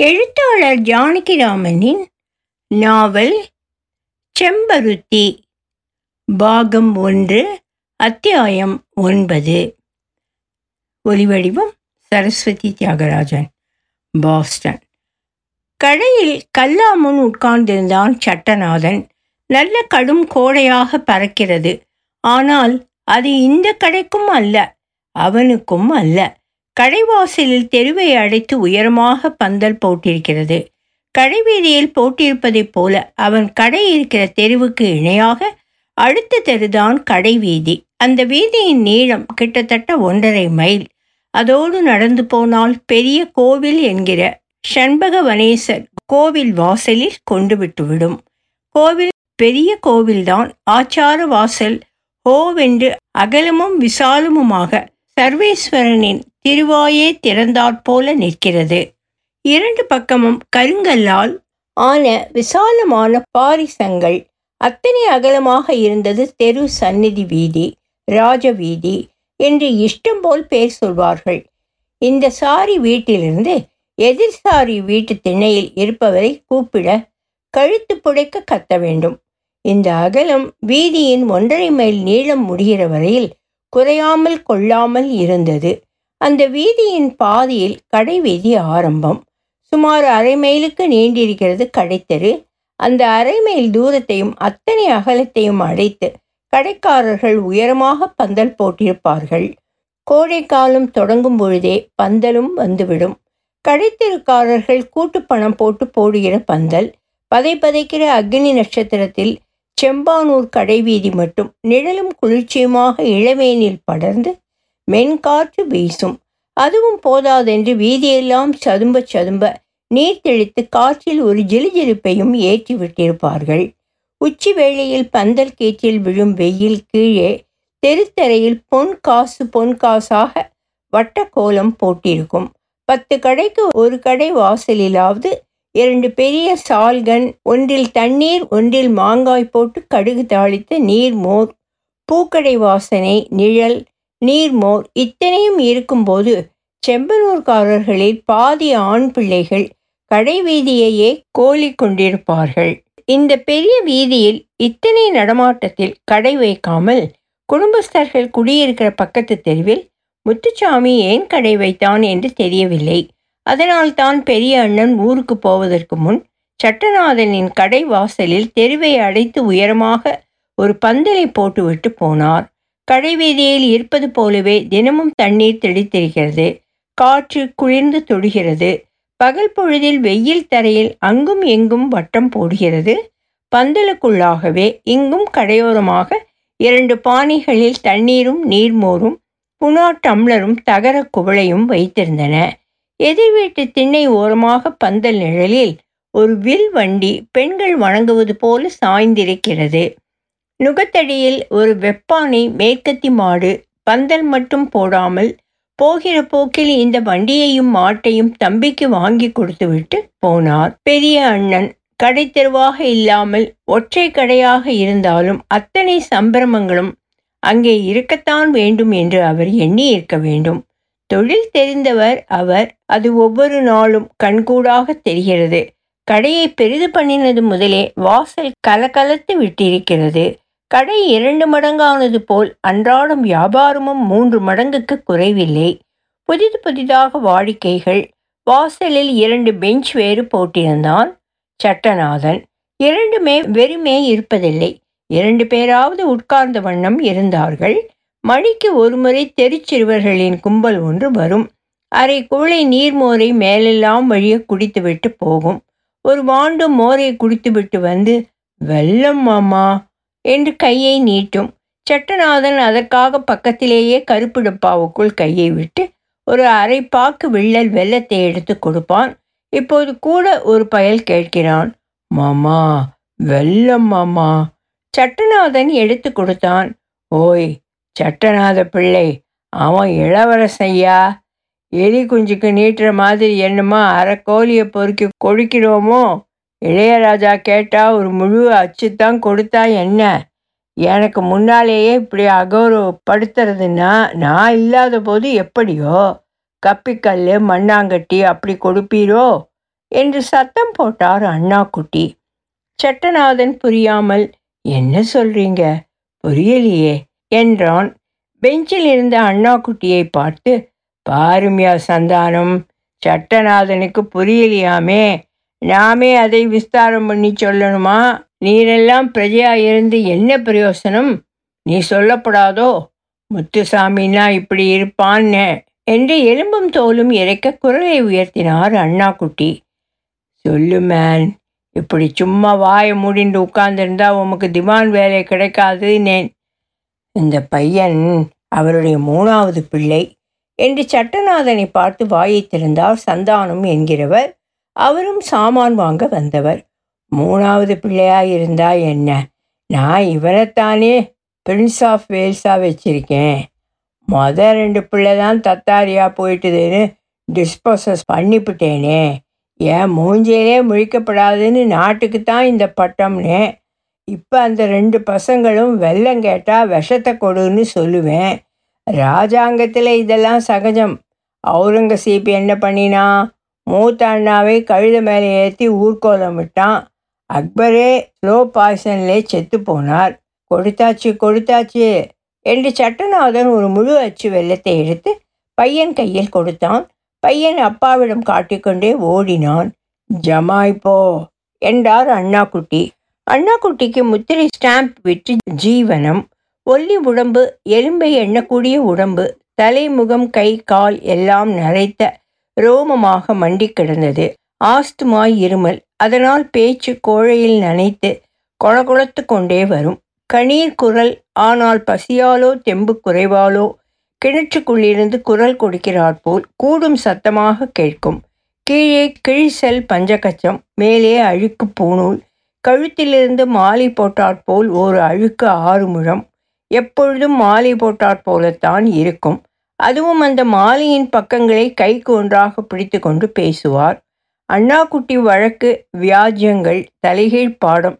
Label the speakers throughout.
Speaker 1: எழுத்தாளர் ஜானகிராமனின் நாவல் செம்பருத்தி பாகம் ஒன்று அத்தியாயம் ஒன்பது. ஒலிவடிவம் சரஸ்வதி தியாகராஜன் பாஸ்டன். கடையில் கல்லா முன் உட்கார்ந்திருந்தான் சட்டநாதன். நல்ல கடும் கோடையாக பறக்கிறது. ஆனால் அது இந்த கடைக்கும் அல்ல அவனுக்கும் அல்ல. கடைவாசலில் தெருவை அடைத்து உயரமாக பந்தல் போட்டிருக்கிறது. கடைவீதியில் போட்டிருப்பதைப் போல அவன் கடை இருக்கிற தெருவுக்கு இணையாக அடுத்த தெருதான் கடை வீதி அந்த வீதியின் நீளம் கிட்டத்தட்ட ஒன்றரை மைல். அதோடு நடந்து போனால் பெரிய கோவில் என்கிற ஷண்பகவனேசர் கோவில் வாசலில் கொண்டு விட்டுவிடும் கோவில் பெரிய கோவில்தான். ஆச்சார வாசல். ஹோவென்று அகலமும் விசாலமுமாக சர்வேஸ்வரனின் திருவாயே திறந்தாற்போல நிற்கிறது. இரண்டு பக்கமும் கருங்கல்லால் ஆன விசாலமான பாரிசங்கள். அத்தனை அகலமாக இருந்தது தெரு சந்நிதி வீதி ராஜ வீதி என்று இஷ்டம் போல் பேர் சொல்வார்கள். இந்த சாரி வீட்டிலிருந்து எதிர் சாரி வீட்டு திண்ணையில் இருப்பவரை கூப்பிட கழுத்து புடைக்க கத்த வேண்டும். இந்த அகலம் வீதியின் ஒன்றரை மைல் நீளம் முடிகிற வரையில் குறையாமல் கொள்ளாமல் இருந்தது. அந்த வீதியின் பாதியில் கடை வீதி ஆரம்பம். சுமார் அரை மைலுக்கு நீண்டிருக்கிறது கடைத்தெரு. அந்த அரை மைல் தூரத்தையும் அத்தனை அகலத்தையும் அடைத்து கடைக்காரர்கள் உயரமாக பந்தல் போட்டிருப்பார்கள். கோடைக்காலம் தொடங்கும் பொழுதே பந்தலும் வந்துவிடும். கடைத்தெருக்காரர்கள் கூட்டு பணம் போட்டு போடுகிற பந்தல் பதை பதைக்கிற அக்னி நட்சத்திரத்தில் செம்பானூர் கடைவீதி மட்டும் நிழலும் குளிர்ச்சியுமாக இளவேனில் படர்ந்து மென்காற்று வீசும். அதுவும் போதாதென்று வீதியெல்லாம் சதும்ப சதும்ப நீர் தெளித்து காற்றில் ஒரு ஜிலுஜிலுப்பையும் ஏற்றி விட்டிருப்பார்கள். உச்சி வேளையில் பந்தல் கீற்றில் விழும் வெயில் கீழே தெருத்தரையில் பொன் காசு பொன் காசாக வட்ட கோலம் போட்டிருக்கும். பத்து கடைக்கு ஒரு கடை வாசலிலாவது இரண்டு பெரிய சால்கன் ஒன்றில் தண்ணீர் ஒன்றில் மாங்காய் போட்டு கடுகு தாளித்த நீர்மோர் பூக்கடை வாசனை நிழல் நீர்மோர் இத்தனையும் இருக்கும்போது செம்பனூர்காரர்களில் பாதி ஆண் பிள்ளைகள் கடை வீதியையே கோலி கொண்டிருப்பார்கள். இந்த பெரிய வீதியில் இத்தனை நடமாட்டத்தில் கடை வைக்காமல் குடும்பஸ்தர்கள் குடியிருக்கிற பக்கத்து தெருவில் முத்துச்சாமி ஏன் கடை வைத்தான்? என்று தெரியவில்லை. அதனால் தான் பெரிய அண்ணன் ஊருக்கு போவதற்கு முன் சட்டநாதனின் கடை வாசலில் தெருவை அடைத்து உயரமாக ஒரு பந்தலை போட்டுவிட்டு போனார். கடைவீதியில் இருப்பது போலவே தினமும் தண்ணீர் தெளித்திருக்கிறது. காற்று குளிர்ந்து தொடுகிறது. பகல் பொழுதில் வெயில் தரையில் அங்கும் எங்கும் வட்டம் போடுகிறது. பந்தலுக்குள்ளாகவே இங்கும் கடையோரமாக இரண்டு பானைகளில் தண்ணீரும் நீர்மோரும் புனா டம்ளரும் தகர குவளையும் வைத்திருந்தன. எதிர் வீட்டு திண்ணை ஓரமாக பந்தல் நிழலில் ஒரு வில் வண்டி பெண்கள் வணங்குவது போல சாய்ந்திருக்கிறது. நுகத்தடியில் ஒரு வெப்பானை மேற்கத்தி மாடு பந்தல் மட்டும் போடாமல் போகிற போக்கில் இந்த வண்டியையும் மாட்டையும் தம்பிக்கு வாங்கி கொடுத்துவிட்டு போனார். பெரிய அண்ணன் கடை தெருவாக இல்லாமல் ஒற்றை கடையாக இருந்தாலும் அத்தனை சம்பிரமங்களும் அங்கே இருக்கத்தான் வேண்டும் என்று அவர் எண்ணி இருக்க வேண்டும். தொழில் தெரிந்தவர் அவர் அது ஒவ்வொரு நாளும் கண்கூடாக தெரிகிறது. கடையை பெரிது பண்ணினது முதலே வாசல் கலகலத்து விட்டிருக்கிறது. கடை இரண்டு மடங்கானது போல் அன்றாடம் வியாபாரமும் மூன்று மடங்குக்கு குறைவில்லை. புதிது புதிதாக வாடிக்கைகள். வாசலில் இரண்டு பெஞ்ச் வேறு போட்டிருந்தான். சட்டநாதன் இரண்டுமே வெறுமே இருப்பதில்லை. இரண்டு பேராவது உட்கார்ந்த வண்ணம் இருந்தார்கள். மணிக்கு ஒருமுறை தெருச்சிறுவர்களின் கும்பல் ஒன்று வரும். அரை குவளை நீர்மோரை மேலெல்லாம் வழிய குடித்துவிட்டு போகும். ஒரு வாண்டு மோரை குடித்துவிட்டு வந்து வெள்ளம் மாமா என்று கையை நீட்டும். சட்டநாதன் அதற்காக பக்கத்திலேயே கருப்பு டப்பாவுக்குள் கையை விட்டு ஒரு அரை பாக்கு வில்லல் வெள்ளத்தை எடுத்து கொடுப்பான். இப்போது கூட ஒரு பயல் கேட்கிறான் மாமா வெள்ளம் மாமா சட்டநாதன் எடுத்து கொடுத்தான். ஓய் சட்டநாத பிள்ளை அவன் இளவரசையா? எலி குஞ்சுக்கு நீட்டுற மாதிரி என்னமோ அரை கோழியை பொறுக்கி கொழுக்கிறோமோ இளையராஜா கேட்டால் ஒரு முழு அச்சுத்தான் கொடுத்தா என்ன? எனக்கு முன்னாலேயே இப்படி அகௌரவப்படுத்துறதுன்னா நான் இல்லாத போது எப்படியோ? கப்பிக்கல் மண்ணாங்கட்டி அப்படி கொடுப்பீரோ? என்று சத்தம் போட்டார் அண்ணா குட்டி சட்டநாதன் புரியாமல் என்ன சொல்றீங்க? புரியலையே. என்றான். பெஞ்சில் இருந்த அண்ணாக்குட்டியை பார்த்து பாருமியா சந்தானம் சட்டநாதனுக்கு புரியலையாமே. நாமே அதை விஸ்தாரம் பண்ணி சொல்லணுமா? நீரெல்லாம் பிரஜையா இருந்து என்ன பிரயோசனம்? நீ சொல்லப்படாதோ? முத்துசாமின்னா இப்படி இருப்பான்னு என்று எலும்பும் தோலும் இறைக்க குரலை உயர்த்தினார் அண்ணாக்குட்டி. சொல்லு மேன் இப்படி சும்மா வாயை மூடிண்டு உட்கார்ந்துருந்தா உமக்கு திவான் வேலை கிடைக்காதுன்னேன். இந்த பையன் அவருடைய மூணாவது பிள்ளை என்று சட்டநாதனை பார்த்து வாயை திறந்தார் சந்தானம் என்கிறவர். அவரும் சாமான் வாங்க வந்தவர். மூணாவது பிள்ளையாக இருந்தா என்ன? நான் இவரைத்தானே பிரின்ஸ் ஆஃப் வேல்ஸாக வச்சிருக்கேன். மொதல் ரெண்டு பிள்ளை தான் தத்தாரியாக போயிட்டுதுன்னு டிஸ்போசஸ் பண்ணிவிட்டேனே என் மூஞ்சியிலே முழிக்கப்படாதுன்னு நாட்டுக்கு தான் இந்த பட்டம்னு. இப்போ அந்த ரெண்டு பசங்களும் வெள்ளம் கேட்டால் விஷத்தை கொடுன்னு சொல்லுவேன். ராஜாங்கத்தில் இதெல்லாம் சகஜம். அவுரங்கசீப் என்ன பண்ணினா மூத்த அண்ணாவை கழுத மேலே ஏற்றி ஊர்கோலம் விட்டான். அக்பரே ஸ்லோ பாய்சன்லே செத்து போனார். கொடுத்தாச்சு கொடுத்தாச்சு என்று சட்டநாதன் ஒரு முழு அச்சு வெள்ளத்தை எடுத்து பையன் கையில் கொடுத்தான். பையன் அப்பாவிடம் காட்டிக்கொண்டே ஓடினான். ஜமாய்ப்போ என்றார் அண்ணா குட்டி அண்ணாக்குட்டிக்கு முத்திரை ஸ்டாம்ப் விற்று ஜீவனம் ஒல்லி உடம்பு எலும்பை எண்ணக்கூடிய உடம்பு தலை முகம் கை கால் எல்லாம் நரைத்த ரோமமாக மண்டி கிடந்தது. ஆஸ்துமாய் இருமல். அதனால் பேச்சு கோழையில் நனைத்து கொழகொழத்து கொண்டே வரும். கணீர் குரல். ஆனால் பசியாலோ தெம்பு குறைவாலோ கிணற்றுக்குள்ளிருந்து குரல் கொடுக்கிறார் போல் கூடும் சத்தமாக கேட்கும். கீழே கிழிசல் பஞ்சகச்சம் மேலே அழுக்கு பூணூல் கழுத்திலிருந்து மாலை போட்டாற் போல் ஒரு அழுக்கு ஆறு முழம் எப்பொழுதும் மாலை போட்டாற் போலத்தான் இருக்கும். அதுவும் அந்த மாலையின் பக்கங்களை கைக்கு ஒன்றாக பிடித்து கொண்டு பேசுவார். அண்ணாக்குட்டி வழக்கு வியாஜ்யங்கள் தலைகீழ் பாடம்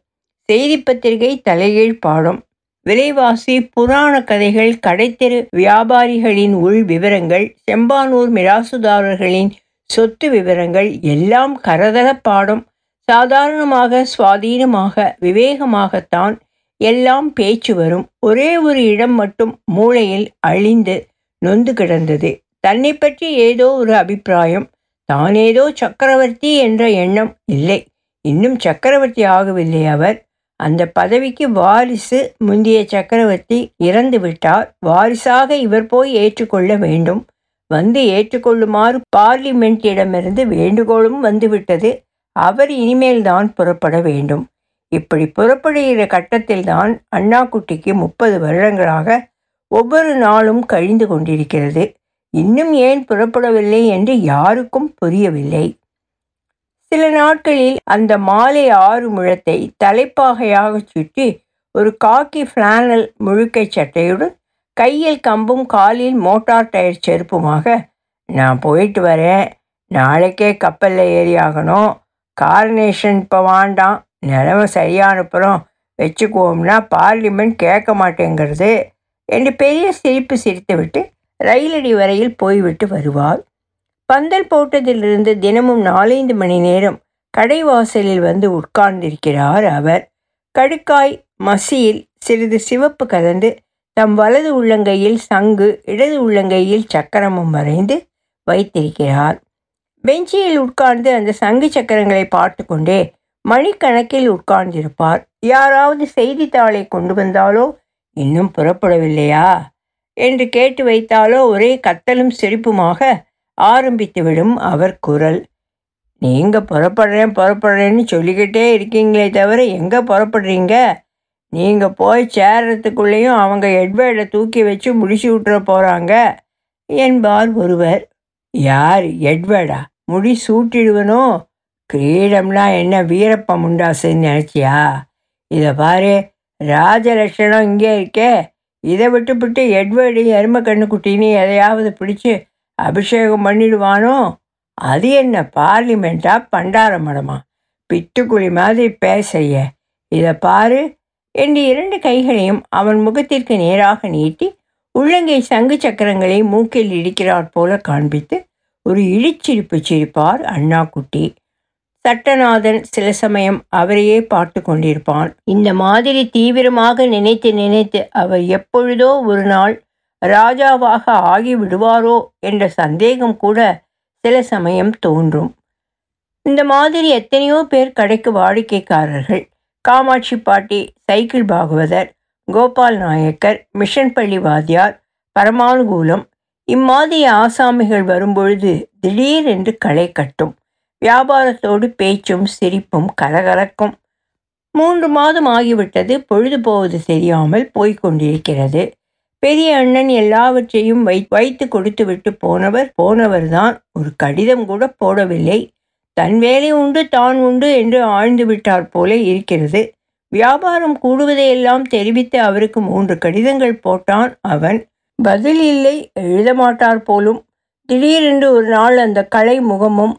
Speaker 1: செய்தி பத்திரிகை தலைகீழ் பாடம் விலைவாசி புராண கதைகள் கடைத்தெரு வியாபாரிகளின் உள் விவரங்கள் செம்பானூர் மிராசுதாரர்களின் சொத்து விவரங்கள் எல்லாம் கரதக பாடம். சாதாரணமாக சுவாதீனமாக விவேகமாகத்தான் எல்லாம் பேச்சு வரும். ஒரே ஒரு இடம் மட்டும் மூளையில் அழிந்து நொந்து கிடந்தது. தன்னை பற்றி ஏதோ ஒரு அபிப்பிராயம் தான் ஏதோ சக்கரவர்த்தி என்ற எண்ணம் இல்லை. இன்னும் சக்கரவர்த்தி ஆகவில்லை அவர். அந்த பதவிக்கு வாரிசு முந்தைய சக்கரவர்த்தி இறந்து விட்டார். வாரிசாக இவர் போய் ஏற்றுக்கொள்ள வேண்டும். வந்து ஏற்றுக்கொள்ளுமாறு பார்லிமெண்ட்டிடமிருந்து வேண்டுகோளும் வந்துவிட்டது. அவர் இனிமேல் தான் புறப்பட வேண்டும். இப்படி புறப்படுகிற கட்டத்தில்தான் அண்ணாக்குட்டிக்கு முப்பது வருடங்களாக ஒவ்வொரு நாளும் கழிந்து கொண்டிருக்கிறது. இன்னும் ஏன் புறப்படவில்லை என்று யாருக்கும் புரியவில்லை. சில நாட்களில் அந்த மாலை ஆறு முழத்தை தலைப்பாகையாக சுற்றி ஒரு காக்கி ஃப்ளானல் முழுக்கை சட்டையுடன் கையில் கம்பும் காலில் மோட்டார் டயர் செருப்புமாக நான் போயிட்டு வரேன். நாளைக்கே கப்பலில் ஏறி ஆகணும். கார்னேஷன் இப்போ வாண்டாம் நிலமை சரியானப்புறம் வச்சுக்குவோம்னா பார்லிமெண்ட் கேட்க மாட்டேங்கிறது என்று பெரிய சிரிப்பு சிரித்துவிட்டு ரயிலடி வரையில் போய்விட்டு வருவார் பந்தல் போட்டதிலிருந்து தினமும் நாலைந்து மணி நேரம் கடைவாசலில் வந்து உட்கார்ந்திருக்கிறார் அவர். கடுக்காய் மசியில் சிறிது சிவப்பு கலந்து தம் வலது உள்ளங்கையில் சங்கு இடது உள்ளங்கையில் சக்கரமும் வரைந்து வைத்திருக்கிறார். பெஞ்சியில் உட்கார்ந்து அந்த சங்கு சக்கரங்களை பார்த்து கொண்டே மணிக்கணக்கில் உட்கார்ந்திருப்பார். யாராவது செய்தித்தாளை கொண்டு வந்தாலோ இன்னும் புறப்படவில்லையா? என்று கேட்டு வைத்தாலோ ஒரே கத்தலும் சிரிப்புமாக ஆரம்பித்துவிடும் அவர் குரல். நீங்கள் புறப்படுறேன் புறப்படுறேன்னு சொல்லிக்கிட்டே இருக்கீங்களே தவிர எங்கே புறப்படுறீங்க? நீங்கள் போய் சேர்றதுக்குள்ளேயும் அவங்க எட்வேர்டை தூக்கி வச்சு முடிச்சு விட்டுற போகிறாங்க என்பார் ஒருவர். யார்? எட்வர்டா? முடி சூட்டிடுவனோ? கிரீடம்னா என்ன வீரப்ப முண்டாசுன்னு நினச்சியா? இதை பாரு ராஜலட்சணம் இங்கே இருக்கே. இதை விட்டுவிட்டு எட்வர்டு எரும கண்ணுக்குட்டின்னு எதையாவது பிடிச்சி அபிஷேகம் பண்ணிடுவானோ? அது என்ன பார்லிமெண்ட்டா பண்டார மடமா? பிட்டுக்குழி மாதிரி பேசைய. இதை பாரு என்று இரண்டு கைகளையும் அவன் முகத்திற்கு நேராக நீட்டி உள்ளங்கை சங்கு சக்கரங்களை மூக்கில் இடிக்கிறார் போல காண்பித்து ஒரு இழிச்சிரிப்பு சிரிப்பார் அண்ணா குட்டி சட்டநாதன் சில சமயம் அவரையே பார்த்து கொண்டிருப்பான். இந்த மாதிரி தீவிரமாக நினைத்து நினைத்து அவர் எப்பொழுதோ ஒரு நாள் ராஜாவாக ஆகிவிடுவாரோ என்ற சந்தேகம் கூட சில சமயம் தோன்றும். இந்த மாதிரி எத்தனையோ பேர் கடைக்கு வாடிக்கைக்காரர்கள் காமாட்சி பாட்டி சைக்கிள் பாகவதர் கோபால் நாயக்கர் மிஷன் பள்ளி வாத்தியார் பரமானுகூலம் இம்மாதிரி ஆசாமிகள் வரும்பொழுது திடீரென்று களை கட்டும். வியாபாரத்தோடு பேச்சும் சிரிப்பும் கலகலக்கும். மூன்று மாதம் ஆகிவிட்டது. பொழுது போவது தெரியாமல் போய்கொண்டிருக்கிறது பெரிய அண்ணன் எல்லாவற்றையும் வை வைத்து கொடுத்து விட்டு போனவர் போனவர்தான். ஒரு கடிதம் கூட போடவில்லை. தன் வேலை உண்டு தான் உண்டு என்று ஆழ்ந்து விட்டார் போல இருக்கிறது. வியாபாரம் கூடுவதையெல்லாம் தெரிவித்து அவருக்கு மூன்று கடிதங்கள் போட்டான் அவன். பதில் இல்லை எழுத மாட்டார் போலும். திடீரென்று ஒரு நாள் அந்த கலை முகமும்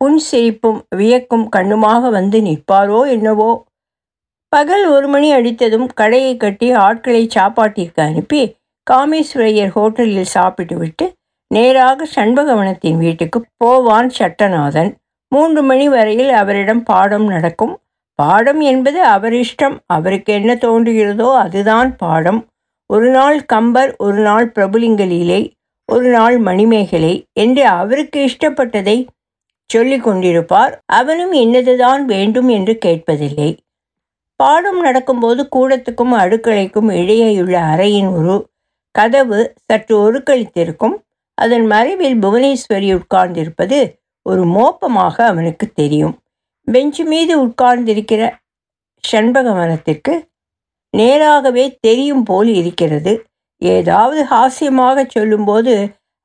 Speaker 1: புன்சிரிப்பும் வியக்கும் கண்ணுமாக வந்து நிற்பாரோ என்னவோ. பகல் ஒரு மணி அடித்ததும் கடையை கட்டி ஆட்களை சாப்பாட்டிற்கு அனுப்பி காமேஸ்வரையர் ஹோட்டலில் சாப்பிட்டு விட்டு நேராக சண்பகவனத்தின் வீட்டுக்கு போவான் சட்டநாதன். மூன்று மணி வரையில் அவரிடம் பாடம் நடக்கும். பாடம் என்பது அவர் இஷ்டம். அவருக்கு என்ன தோன்றுகிறதோ அதுதான் பாடம். ஒரு நாள் கம்பர் ஒரு நாள் பிரபுலிங்கலீலை ஒரு நாள் மணிமேகலை என்று அவருக்கு இஷ்டப்பட்டதை சொல்லி கொண்டிருப்பார். அவனும் இன்னதுதான் வேண்டும் என்று கேட்பதில்லை. பாடம் நடக்கும்போது கூடத்துக்கும் அடுக்களைக்கும் இடையேயுள்ள அறையின் ஒரு கதவு சற்று ஒருக்களித்திருக்கும். அதன் மறைவில் புவனேஸ்வரி உட்கார்ந்திருப்பது ஒரு மோப்பமாக அவனுக்கு தெரியும். பெஞ்சு மீது உட்கார்ந்திருக்கிற ஷண்பகவனத்திற்கு நேராகவே தெரியும் போல் இருக்கிறது. ஏதாவது ஹாஸ்யமாக சொல்லும்போது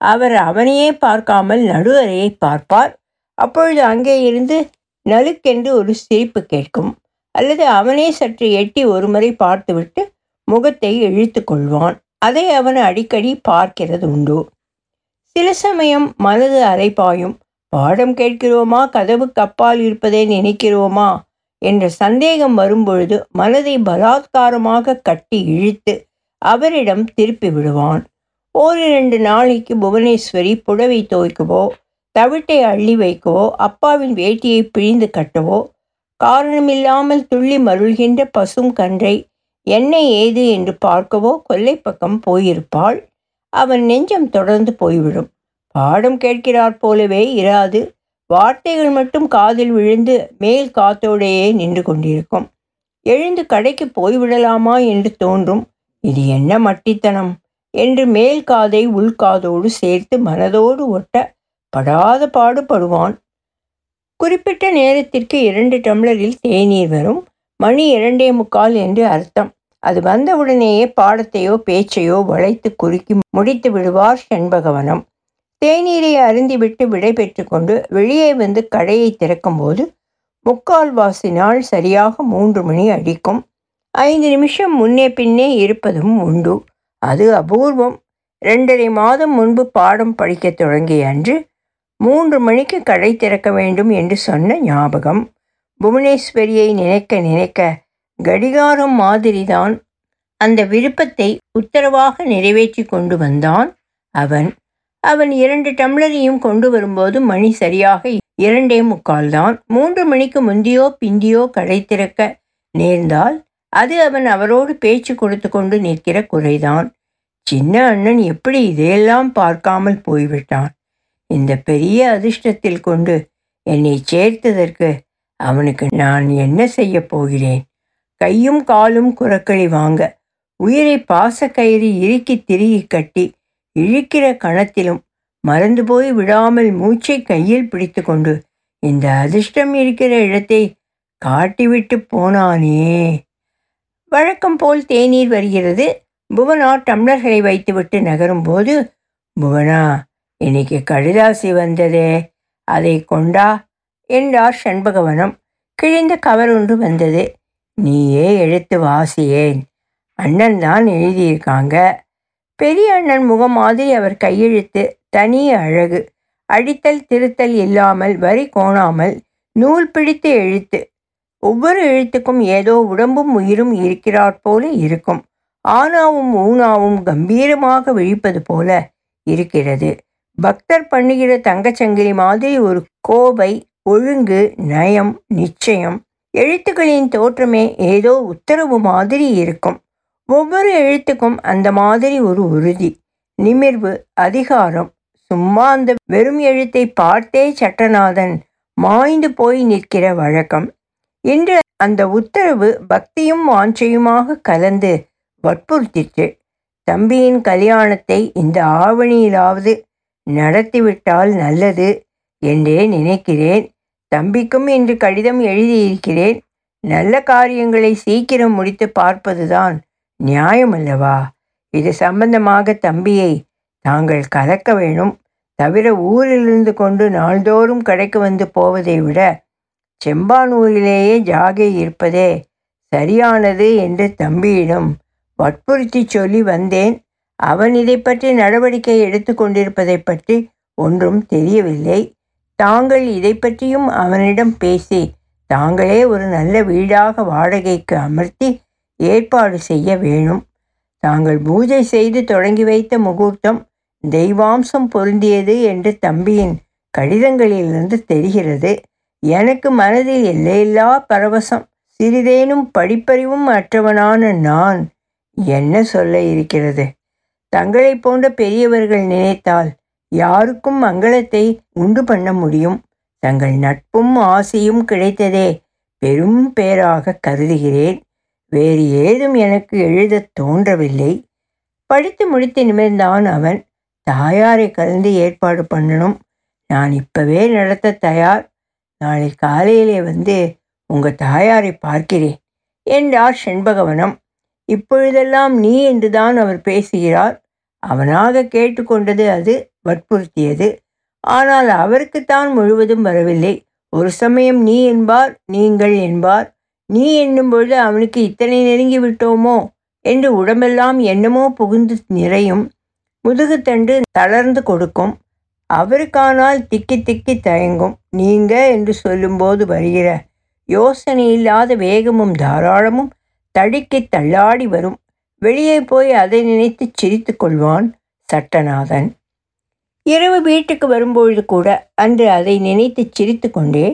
Speaker 1: அவர் அவனையே பார்க்காமல் நடுவரையை பார்ப்பார். அப்பொழுது அங்கே இருந்து நலுக்கென்று ஒரு சிரிப்பு கேட்கும். அல்லது அவனே சற்று எட்டி ஒருமுறை பார்த்துவிட்டு முகத்தை இழுத்து கொள்வான். அதை அவன் அடிக்கடி பார்க்கிறது உண்டு. சில சமயம் மனது அலைப்பாயும் பாடம் கேட்கிறோமா? கதவுக்கு அப்பால் இருப்பதை நினைக்கிறோமா? என்ற சந்தேகம் வரும்பொழுது மனதை பலாத்காரமாக கட்டி இழுத்து அவரிடம் திருப்பி விடுவான். ஓரிரண்டு நாளைக்கு புவனேஸ்வரி புடவை துவைக்கவோ தவிட்டை அள்ளி வைக்கவோ அப்பாவின் வேட்டியை பிழிந்து கட்டவோ காரணமில்லாமல் துள்ளி மருள்கின்ற பசும் கன்றை என்ன ஏது? என்று பார்க்கவோ கொல்லை பக்கம் போயிருப்பாள். அவன் நெஞ்சம் தொடர்ந்து போய்விடும். பாடம் கேட்கிறார் போலவே இராது. வார்த்தைகள் மட்டும் காதில் விழுந்து மேல் காத்தோடையே நின்று கொண்டிருக்கும். எழுந்து கடைக்கு போய்விடலாமா என்று தோன்றும் இது என்ன மட்டித்தனம்? என்று மேல் காதை உள்காதோடு சேர்த்து மனதோடு ஒட்ட படாத பாடுபடுவான். குறிப்பிட்ட நேரத்திற்கு இரண்டு டம்ளரில் தேநீர் வரும். மணி இரண்டே முக்கால் என்று அர்த்தம். அது வந்தவுடனேயே பாடத்தையோ பேச்சையோ வளைத்து குறுக்கி முடித்து விடுவார் செண்பகவனம். தேநீரை அருந்திவிட்டு விடை பெற்று கொண்டு வெளியே வந்து கடையை திறக்கும்போது முக்கால் வாசினால் சரியாக மூன்று மணி அடிக்கும். ஐந்து நிமிஷம் முன்னே பின்னே இருப்பதும் உண்டு. அது அபூர்வம். ரெண்டரை மாதம் முன்பு பாடம் படிக்கத் தொடங்கிய அன்று மூன்று மணிக்கு கடை திறக்க வேண்டும் என்று சொன்ன ஞாபகம். புவனேஸ்வரியை நினைக்க நினைக்க கடிகாரம் மாதிரிதான் அந்த விருப்பத்தை உத்தரவாக நிறைவேற்றி கொண்டு வந்தான் அவன். அவன் இரண்டு டம்ளரையும் கொண்டு வரும்போது மணி சரியாக இரண்டே முக்கால் தான் மூன்று மணிக்கு முந்தியோ பிந்தியோ கடை திறக்க நேர்ந்தால் அது அவன் அவரோடு பேச்சு கொடுத்து கொண்டு நிற்கிற குறைதான். சின்ன அண்ணன் எப்படி இதையெல்லாம் பார்க்காமல் போய்விட்டான்? இந்த பெரிய அதிர்ஷ்டத்தில் கொண்டு என்னை சேர்த்ததற்கு அவனுக்கு நான் என்ன செய்ய போகிறேன்? கையும் காலும் குரக்களி வாங்க உயிரை பாசக்கயிறு இறுக்கி திருகி கட்டி இழுக்கிற கணத்திலும் மறந்து போய் விடாமல் மூச்சை கையில் பிடித்து கொண்டு இந்த அதிர்ஷ்டம் இருக்கிற இடத்தை காட்டிவிட்டு போனானே. வழக்கம் போல் தேநீர் வருகிறது. புவனா டம்ளர்களை வைத்துவிட்டு நகரும்போது புவனா இன்னைக்கு கடிதாசி வந்ததே. அதை கொண்டா? என்றார் சண்பகவனம். கிழிந்த கவர் ஒன்று வந்தது. நீயே எடுத்து வாசியேன். அண்ணன் தான் எழுதியிருக்காங்க. பெரிய அண்ணன் முகம் மாதிரி அவர் கையெழுத்து தனி அழகு. அடித்தல் திருத்தல் இல்லாமல் வரி கோணாமல் நூல் பிடித்த எழுத்து. ஒவ்வொரு எழுத்துக்கும் ஏதோ உடம்பும் உயிரும் இருக்கிறாற் போல இருக்கும். ஆனாவும் ஊனாவும் கம்பீரமாக விழிப்பது போல இருக்கிறது. பக்தர் பண்ணுகிற தங்கச்சங்கிலி மாதிரி ஒரு கோபை ஒழுங்கு நயம் நிச்சயம். எழுத்துக்களின் தோற்றமே ஏதோ உத்தரவு மாதிரி இருக்கும். ஒவ்வொரு எழுத்துக்கும் அந்த மாதிரி ஒரு உறுதி. நிமிர்வு அதிகாரம் சும்மா அந்த வெறும் எழுத்தை பார்த்தே சட்டநாதன் மாய்ந்து போய் நிற்கிற வழக்கம். இன்று அந்த உத்தரவு பக்தியும் வாஞ்சையுமாக கலந்து வற்புறுத்திற்று. தம்பியின் கல்யாணத்தை இந்த ஆவணியிலாவது நடத்திவிட்டால் நல்லது என்றே நினைக்கிறேன். தம்பிக்கும் இன்று கடிதம் எழுதியிருக்கிறேன். நல்ல காரியங்களை சீக்கிரம் முடித்து பார்ப்பதுதான் நியாயம் அல்லவா இது சம்பந்தமாக தம்பியை தாங்கள் கலக்க வேணும். தவிர ஊரிலிருந்து கொண்டு நாள்தோறும் கடைக்கு வந்து போவதை விட செம்பானூரிலேயே ஜாகை இருப்பதே சரியானது என்று தம்பியிடம் வற்புறுத்தி சொல்லி வந்தேன். அவன் இதை பற்றி நடவடிக்கை எடுத்து கொண்டிருப்பதை பற்றி ஒன்றும் தெரியவில்லை. தாங்கள் இதை பற்றியும் அவனிடம் பேசி தாங்களே ஒரு நல்ல வீடாக வாடகைக்கு அமர்த்தி ஏற்பாடு செய்ய வேணும். தாங்கள் பூஜை செய்து தொடங்கி வைத்த முகூர்த்தம் தெய்வாம்சம் பொருந்தியது என்று தம்பியின் கடிதங்களிலிருந்து தெரிகிறது. எனக்கு மனதில் எல்லையில்லா பரவசம் சிறிதேனும் படிப்பறிவும் அற்றவனான நான் என்ன சொல்ல இருக்கிறது? தங்களை போன்ற பெரியவர்கள் நினைத்தால் யாருக்கும் மங்களத்தை உண்டு பண்ண முடியும். தங்கள் நட்பும் ஆசையும் கிடைத்ததே பெரும் பேராக கருதுகிறேன். வேறு ஏதும் எனக்கு எழுதத் தோன்றவில்லை. படித்து முடித்து நிமிர்ந்தான் அவன். தாயாரை கலந்து ஏற்பாடு பண்ணணும். நான் இப்பவே நடத்த தயார். நாளை காலையிலே வந்து உங்கள் தாயாரை பார்க்கிறேன் என்றார் செண்பகவனம். இப்பொழுதெல்லாம் நீ என்றுதான் அவர் பேசுகிறார். அவனாக கேட்டுக்கொண்டது அது வற்புறுத்தியது. ஆனால் அவருக்குத்தான் முழுவதும் வரவில்லை. ஒரு சமயம் நீ என்பார் நீங்கள் என்பார். நீ என்னும் பொழுது அவனுக்கு இத்தனை நெருங்கி விட்டோமோ? என்று உடம்பெல்லாம் என்னமோ புகுந்து நிறையும். முதுகுத்தண்டு தளர்ந்து கொடுக்கும். அவருக்கானால் திக்கி திக்கி தயங்கும். நீங்க என்று சொல்லும்போது வருகிற யோசனை இல்லாத வேகமும் தாராளமும் தடுக்கி தள்ளாடி வரும். வெளியே போய் அதை நினைத்து சிரித்து கொள்வான் சட்டநாதன். இரவு வீட்டுக்கு வரும்பொழுது கூட அன்று அதை நினைத்து சிரித்து கொண்டே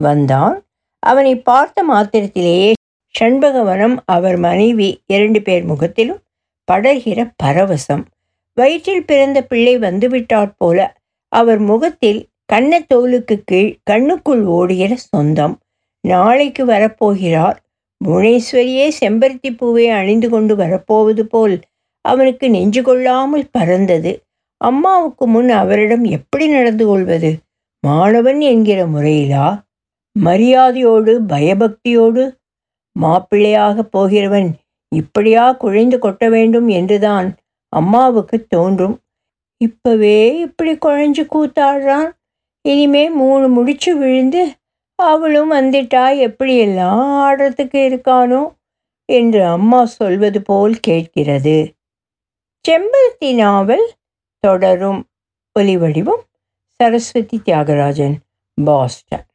Speaker 1: வந்தான். அவனை பார்த்த மாத்திரத்திலேயே ஷண்பகவனம் அவர் மனைவி இரண்டு பேர் முகத்திலும் படர்கிற பரவசம். வயிற்றில் பிறந்த பிள்ளை வந்துவிட்டாற் போல அவர் முகத்தில் கண்ணத்தோலுக்கு கீழ் கண்ணுக்குள் ஓடுகிற சொந்தம். நாளைக்கு வரப்போகிறார். புவனேஸ்வரியே செம்பருத்தி பூவை அணிந்து கொண்டு வரப்போவது போல் அவனுக்கு நெஞ்சு கொள்ளாமல் பறந்தது. அம்மாவுக்கு முன் அவரிடம் எப்படி நடந்து கொள்வது? மாணவன் என்கிற முறையிலா? மரியாதையோடு பயபக்தியோடு மாப்பிள்ளையாக போகிறவன் இப்படியா குழைந்து கொட்ட வேண்டும் என்றுதான் அம்மாவுக்கு தோன்றும். இப்பவே இப்படி குழைஞ்சு கூத்தாடுறான். இனிமே மூணு முடிச்சு விழுந்து அவளும் வந்துட்டா எப்படியெல்லாம் ஆடுறதுக்கு இருக்கானோ என்று அம்மா சொல்வது போல் கேட்கிறது. செம்பருத்தி நாவல் தொடரும். ஒலிவடிவம் சரஸ்வதி தியாகராஜன் பாஸ்டன்.